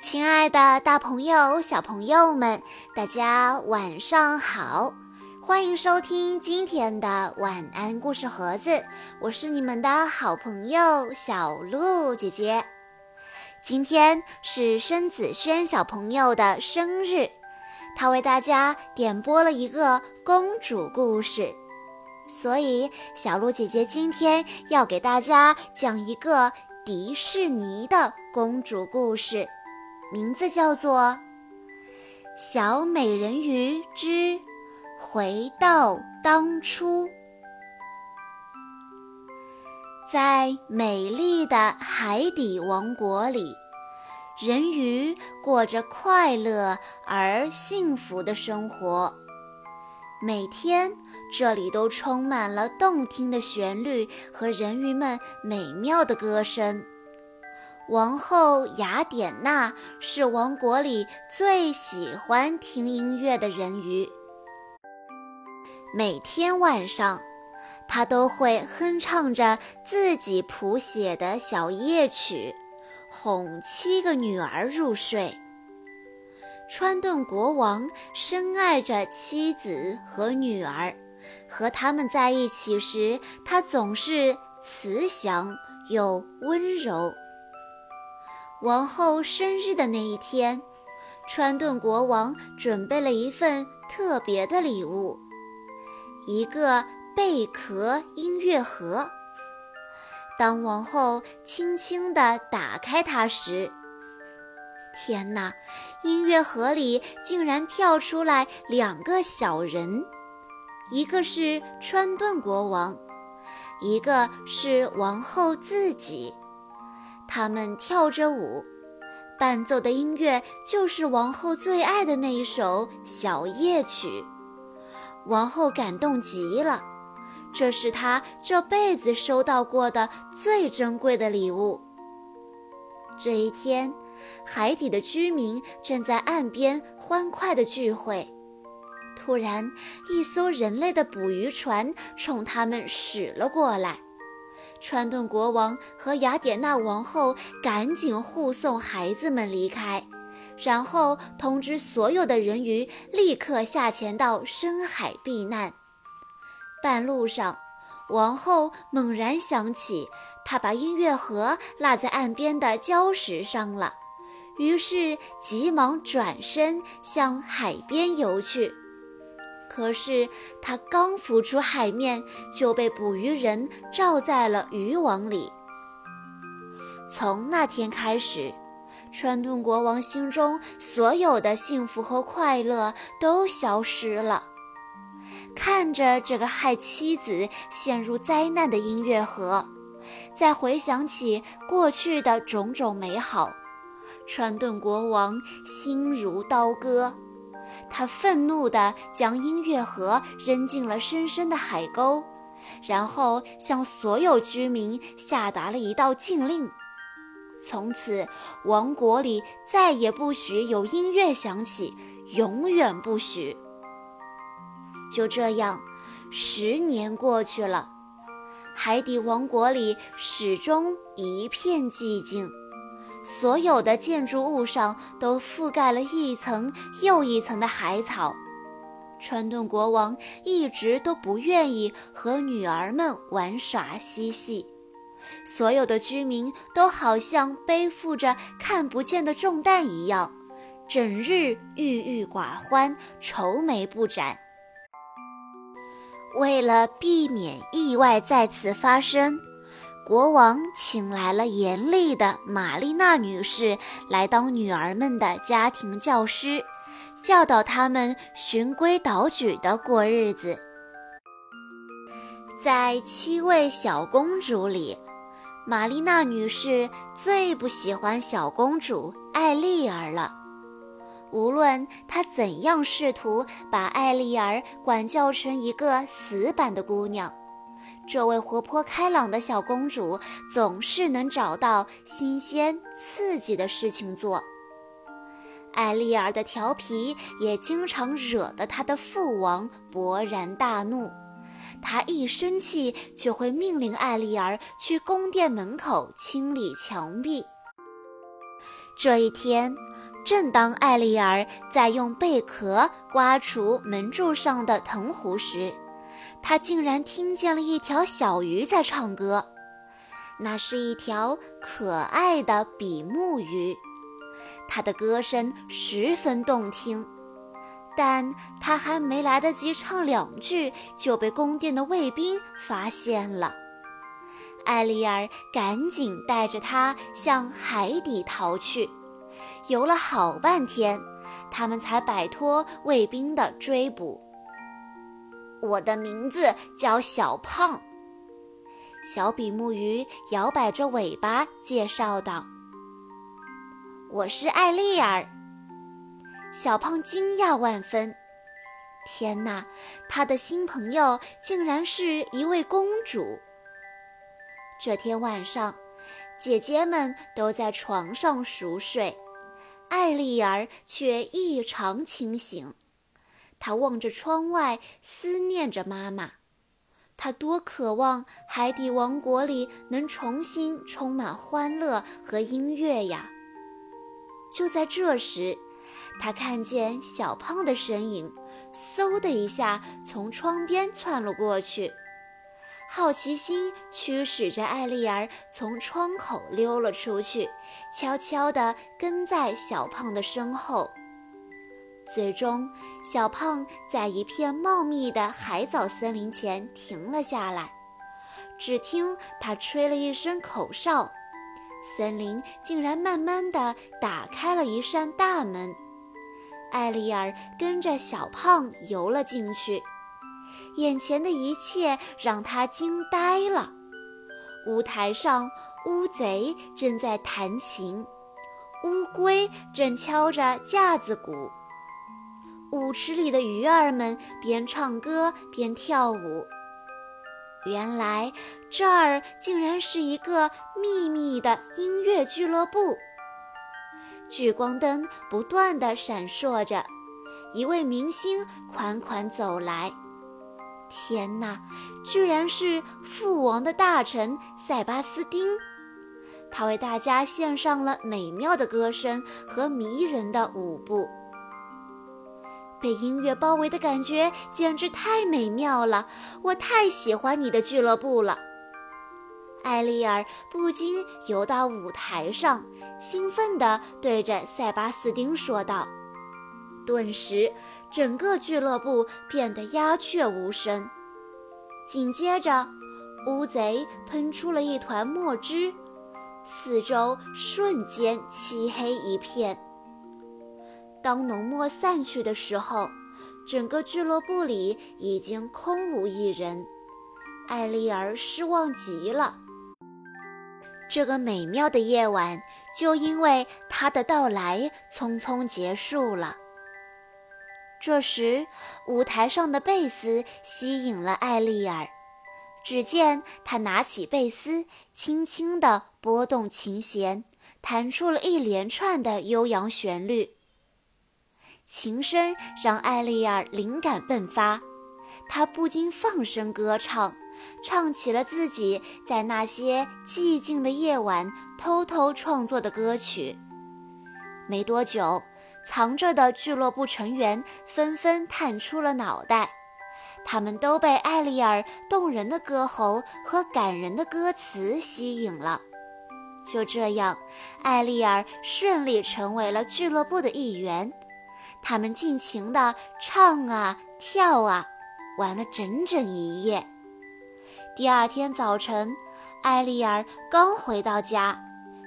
亲爱的，大朋友、小朋友们，大家晚上好！欢迎收听今天的晚安故事盒子，我是你们的好朋友小鹿姐姐。今天是申子轩小朋友的生日，他为大家点播了一个公主故事，所以小鹿姐姐今天要给大家讲一个迪士尼的公主故事。名字叫做《小美人鱼之回到当初》。在美丽的海底王国里，人鱼过着快乐而幸福的生活。每天，这里都充满了动听的旋律和人鱼们美妙的歌声。王后雅典娜是王国里最喜欢听音乐的人鱼。每天晚上，她都会哼唱着自己谱写的小夜曲，哄七个女儿入睡。川顿国王深爱着妻子和女儿，和他们在一起时，他总是慈祥又温柔。王后生日的那一天，川顿国王准备了一份特别的礼物——一个贝壳音乐盒。当王后轻轻地打开它时，天哪！音乐盒里竟然跳出来两个小人，一个是川顿国王，一个是王后自己。他们跳着舞，伴奏的音乐就是王后最爱的那一首小夜曲。王后感动极了，这是她这辈子收到过的最珍贵的礼物。这一天，海底的居民正在岸边欢快的聚会，突然，一艘人类的捕鱼船冲他们驶了过来。川顿国王和雅典娜王后赶紧护送孩子们离开，然后通知所有的人鱼立刻下潜到深海避难。半路上，王后猛然想起，她把音乐盒落在岸边的礁石上了，于是急忙转身向海边游去。可是他刚浮出海面，就被捕鱼人罩在了渔网里。从那天开始，川顿国王心中所有的幸福和快乐都消失了。看着这个害妻子陷入灾难的音乐盒，再回想起过去的种种美好，川顿国王心如刀割。他愤怒地将音乐盒扔进了深深的海沟，然后向所有居民下达了一道禁令：从此，王国里再也不许有音乐响起，永远不许。就这样，十年过去了，海底王国里始终一片寂静。所有的建筑物上都覆盖了一层又一层的海草。川顿国王一直都不愿意和女儿们玩耍嬉戏，所有的居民都好像背负着看不见的重担一样，整日郁郁寡欢，愁眉不展。为了避免意外再次发生。国王请来了严厉的玛丽娜女士来当女儿们的家庭教师，教导她们循规蹈矩地过日子。在七位小公主里，玛丽娜女士最不喜欢小公主艾丽儿了。无论她怎样试图把艾丽儿管教成一个死板的姑娘。这位活泼开朗的小公主总是能找到新鲜刺激的事情做。艾丽儿的调皮也经常惹得她的父王勃然大怒，他一生气就会命令艾丽儿去宫殿门口清理墙壁。这一天，正当艾丽儿在用贝壳刮除门柱上的藤壶时，他竟然听见了一条小鱼在唱歌。那是一条可爱的比目鱼，它的歌声十分动听。但它还没来得及唱两句，就被宫殿的卫兵发现了。艾丽儿赶紧带着它向海底逃去，游了好半天，他们才摆脱卫兵的追捕。我的名字叫小胖。小比目鱼摇摆着尾巴介绍道：“我是艾丽儿。”小胖惊讶万分：“天哪，他的新朋友竟然是一位公主！”这天晚上，姐姐们都在床上熟睡，艾丽儿却异常清醒。他望着窗外，思念着妈妈。他多渴望海底王国里能重新充满欢乐和音乐呀！就在这时，他看见小胖的身影，嗖的一下从窗边窜了过去。好奇心驱使着艾丽儿从窗口溜了出去，悄悄地跟在小胖的身后。最终，小胖在一片茂密的海藻森林前停了下来。只听他吹了一声口哨，森林竟然慢慢地打开了一扇大门。艾丽儿跟着小胖游了进去。眼前的一切让他惊呆了。舞台上，乌贼正在弹琴，乌龟正敲着架子鼓，舞池里的鱼儿们边唱歌边跳舞。原来这儿竟然是一个秘密的音乐俱乐部。聚光灯不断地闪烁着，一位明星款款走来。天哪，居然是父王的大臣塞巴斯丁！他为大家献上了美妙的歌声和迷人的舞步。被音乐包围的感觉简直太美妙了，我太喜欢你的俱乐部了。艾丽儿不禁游到舞台上，兴奋地对着塞巴斯丁说道。顿时，整个俱乐部变得鸦雀无声。紧接着，乌贼喷出了一团墨汁，四周瞬间漆黑一片。当浓墨散去的时候，整个俱乐部里已经空无一人。艾丽儿失望极了。这个美妙的夜晚就因为他的到来匆匆结束了。这时，舞台上的贝斯吸引了艾丽儿。只见他拿起贝斯，轻轻地拨动琴弦，弹出了一连串的悠扬旋律。琴声让艾丽儿灵感迸发，她不禁放声歌唱，唱起了自己在那些寂静的夜晚偷偷创作的歌曲。没多久。藏着的俱乐部成员纷纷探出了脑袋，他们都被艾丽儿动人的歌喉和感人的歌词吸引了。就这样，艾丽儿顺利成为了俱乐部的一员。他们尽情地唱啊跳啊，玩了整整一夜。第二天早晨，艾丽儿刚回到家，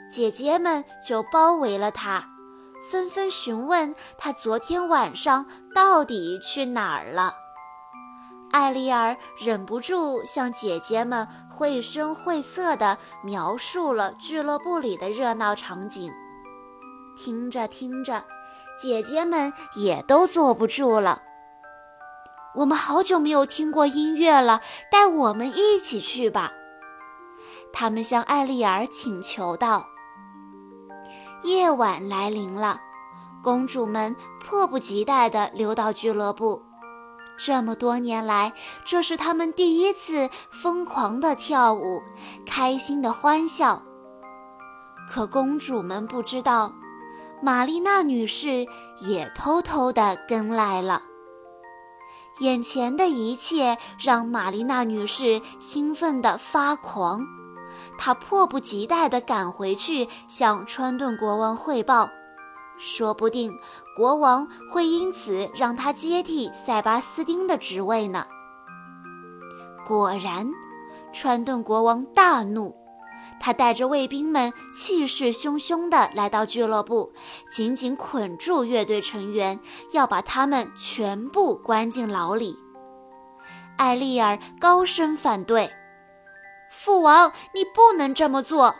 姐姐们就包围了她。纷纷询问她昨天晚上到底去哪儿了。艾丽儿忍不住向姐姐们绘声绘色地描述了俱乐部里的热闹场景。听着听着，姐姐们也都坐不住了。我们好久没有听过音乐了，带我们一起去吧。他们向艾丽儿请求道。夜晚来临了，公主们迫不及待地溜到俱乐部。这么多年来，这是她们第一次疯狂地跳舞，开心地欢笑。可公主们不知道，玛丽娜女士也偷偷地跟来了。眼前的一切让玛丽娜女士兴奋得发狂，她迫不及待地赶回去向川顿国王汇报，说不定国王会因此让她接替塞巴斯丁的职位呢。果然，川顿国王大怒。他带着卫兵们气势汹汹地来到俱乐部，紧紧捆住乐队成员，要把他们全部关进牢里。艾丽尔高声反对：“父王，你不能这么做！”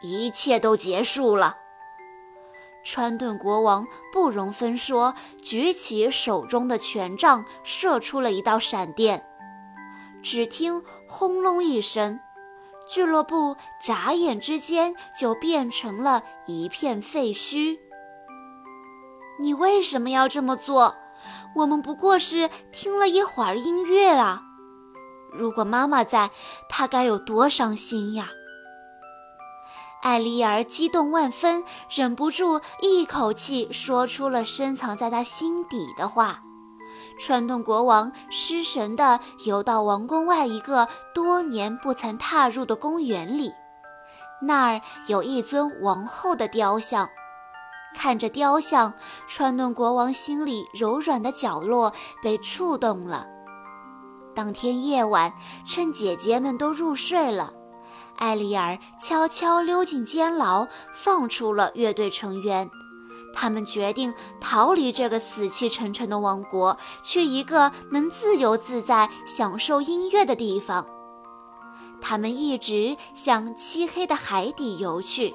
一切都结束了。川顿国王不容分说，举起手中的权杖，射出了一道闪电。只听轰隆一声。俱乐部眨眼之间就变成了一片废墟。你为什么要这么做？我们不过是听了一会儿音乐啊！如果妈妈在，她该有多伤心呀！艾丽儿激动万分，忍不住一口气说出了深藏在她心底的话。川顿国王失神地游到王宫外一个多年不曾踏入的公园里，那儿有一尊王后的雕像。看着雕像，川顿国王心里柔软的角落被触动了。当天夜晚，趁姐姐们都入睡了，艾丽儿悄悄溜进监牢，放出了乐队成员。他们决定逃离这个死气沉沉的王国，去一个能自由自在享受音乐的地方。他们一直向漆黑的海底游去，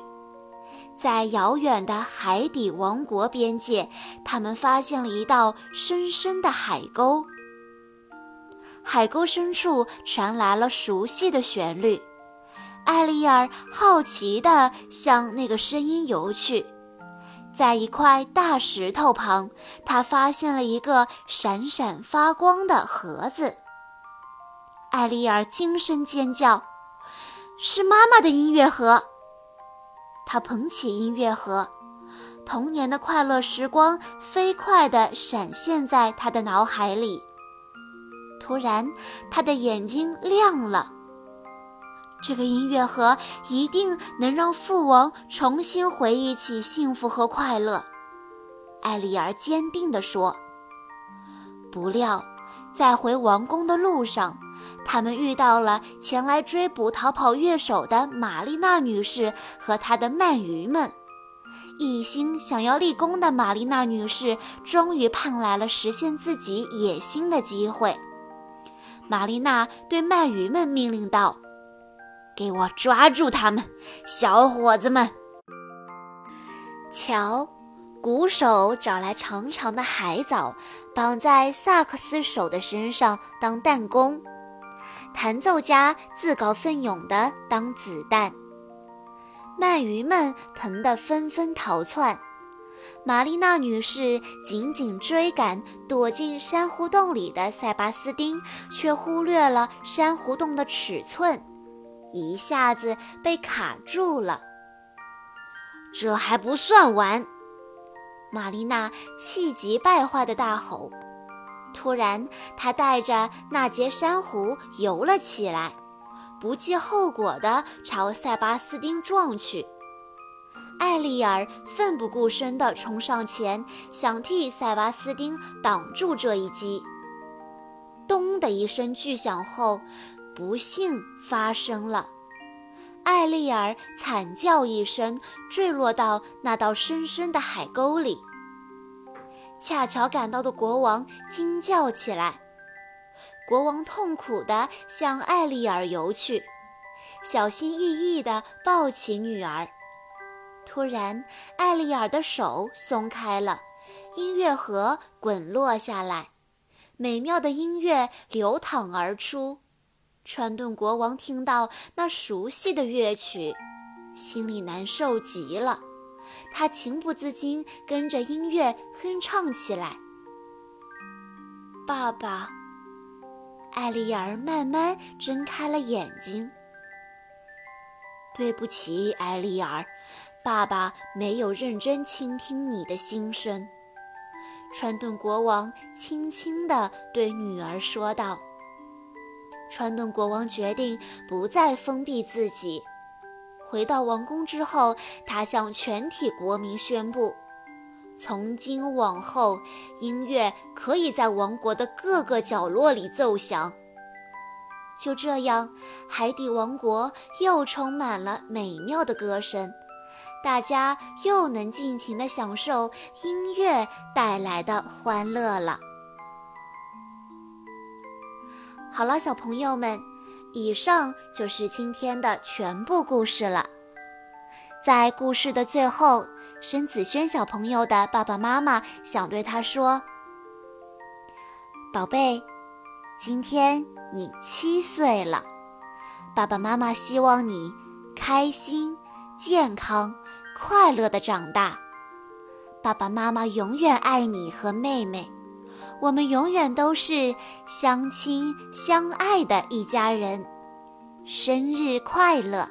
在遥远的海底王国边界，他们发现了一道深深的海沟。海沟深处传来了熟悉的旋律，艾丽尔好奇地向那个声音游去。在一块大石头旁，他发现了一个闪闪发光的盒子。艾丽尔惊声尖叫：“是妈妈的音乐盒！”他捧起音乐盒，童年的快乐时光飞快地闪现在他的脑海里。突然，他的眼睛亮了。这个音乐盒一定能让父王重新回忆起幸福和快乐，艾丽儿坚定地说。不料，在回王宫的路上，他们遇到了前来追捕逃跑乐手的玛丽娜女士和她的鳗鱼们。一心想要立功的玛丽娜女士，终于盼来了实现自己野心的机会。玛丽娜对鳗鱼们命令道。给我抓住他们，小伙子们！瞧，鼓手找来长长的海藻，绑在萨克斯手的身上当弹弓；弹奏家自告奋勇地当子弹。鳗鱼们疼得纷纷逃窜，玛丽娜女士紧紧追赶躲进珊瑚洞里的塞巴斯丁，却忽略了珊瑚洞的尺寸。一下子被卡住了。这还不算完，玛丽娜气急败坏地大吼。突然，她带着那截珊瑚游了起来，不计后果地朝塞巴斯丁撞去。艾丽尔奋不顾身地冲上前，想替塞巴斯丁挡住这一击。咚的一声巨响后。不幸发生了，艾丽尔惨叫一声，坠落到那道深深的海沟里。恰巧赶到的国王惊叫起来。国王痛苦地向艾丽尔游去，小心翼翼地抱起女儿。突然，艾丽尔的手松开了，音乐盒滚落下来，美妙的音乐流淌而出。川顿国王听到那熟悉的乐曲，心里难受极了。他情不自禁跟着音乐哼唱起来。爸爸，艾丽儿慢慢睁开了眼睛。对不起，艾丽儿，爸爸没有认真倾听你的心声。”川顿国王轻轻地对女儿说道。川顿国王决定不再封闭自己。回到王宫之后，他向全体国民宣布：从今往后，音乐可以在王国的各个角落里奏响。就这样，海底王国又充满了美妙的歌声，大家又能尽情地享受音乐带来的欢乐了。好了，小朋友们。以上就是今天的全部故事了。在故事的最后，申子轩小朋友的爸爸妈妈想对他说：“宝贝，今天你七岁了，爸爸妈妈希望你开心、健康、快乐的长大。爸爸妈妈永远爱你和妹妹。”我们永远都是相亲相爱的一家人，生日快乐！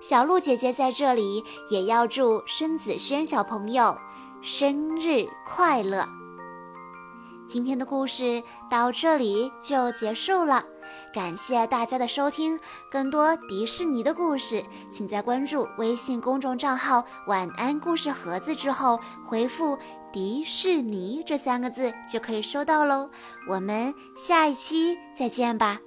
小鹿姐姐在这里也要祝申子轩小朋友生日快乐。今天的故事到这里就结束了，感谢大家的收听。更多迪士尼的故事，请在关注微信公众账号“晚安故事盒子”之后回复。迪士尼这三个字就可以收到喽，我们下一期再见吧。